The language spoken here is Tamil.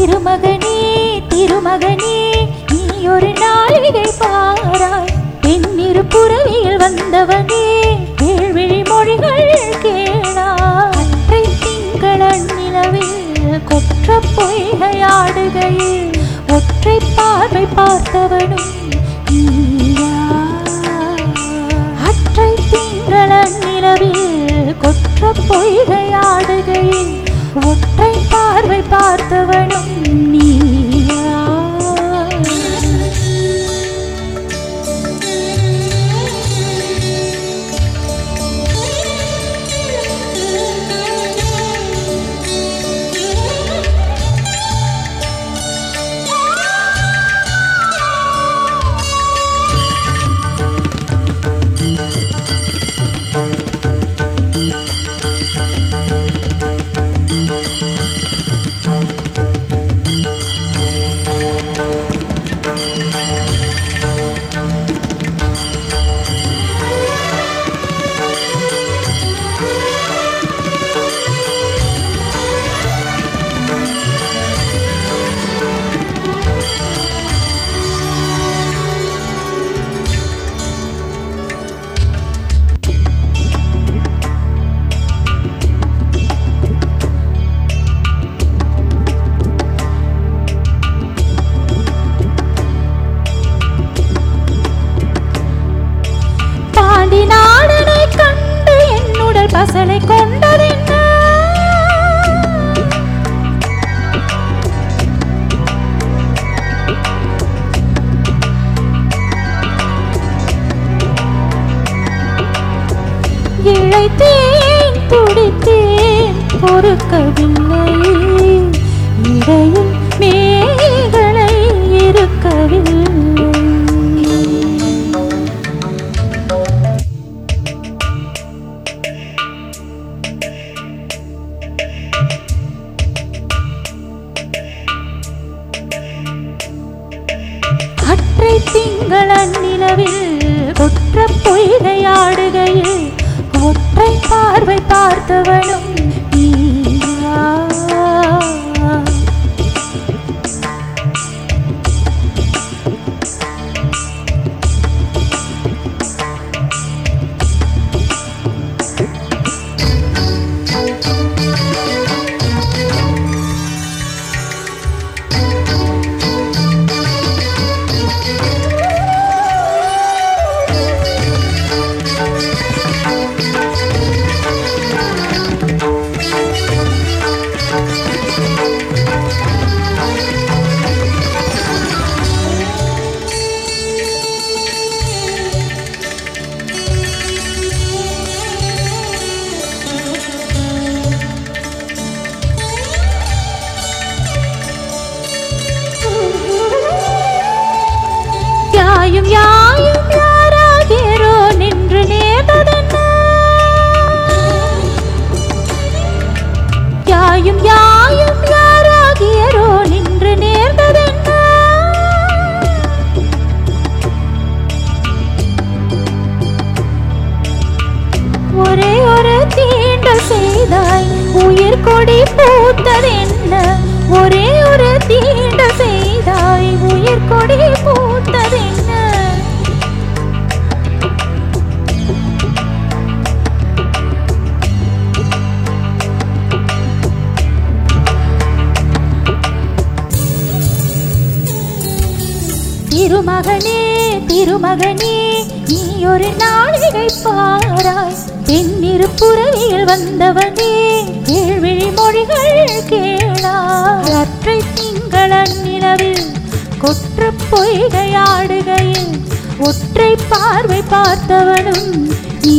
திருமகனே திருமகனே நீ ஒரு நாளிகை பாராய். என்னிரு புறவியில் வந்தவனே கேள்விழி மொழிகள் கேளாய். அற்றை திங்கள நிலவில் கொற்ற பொய்கையாடுகையில் ஒற்றை பார்வை பார்த்தவனும் அற்றை நிலவில் கொற்ற பொய்கையாடுகையில் ஒற்றை பார்வை பார்த்தவனும் நீ. திங்கள் அந்நிலவில் கொற்ற பொய்கையாடுகையில் ஒற்றை பார்வை பார்த்தவனும் மகனே திருமகனே நீ ஒரு நாளிகை பாராய் பெண்ணிரு புறவியில் வந்தவனே கேள்விழி மொழிகள் கேளாய் அற்றை திங்கள நிலவில் கொற்ற பொய்கையாடுகையில் ஒற்றை பார்வை பார்த்தவனும் நீ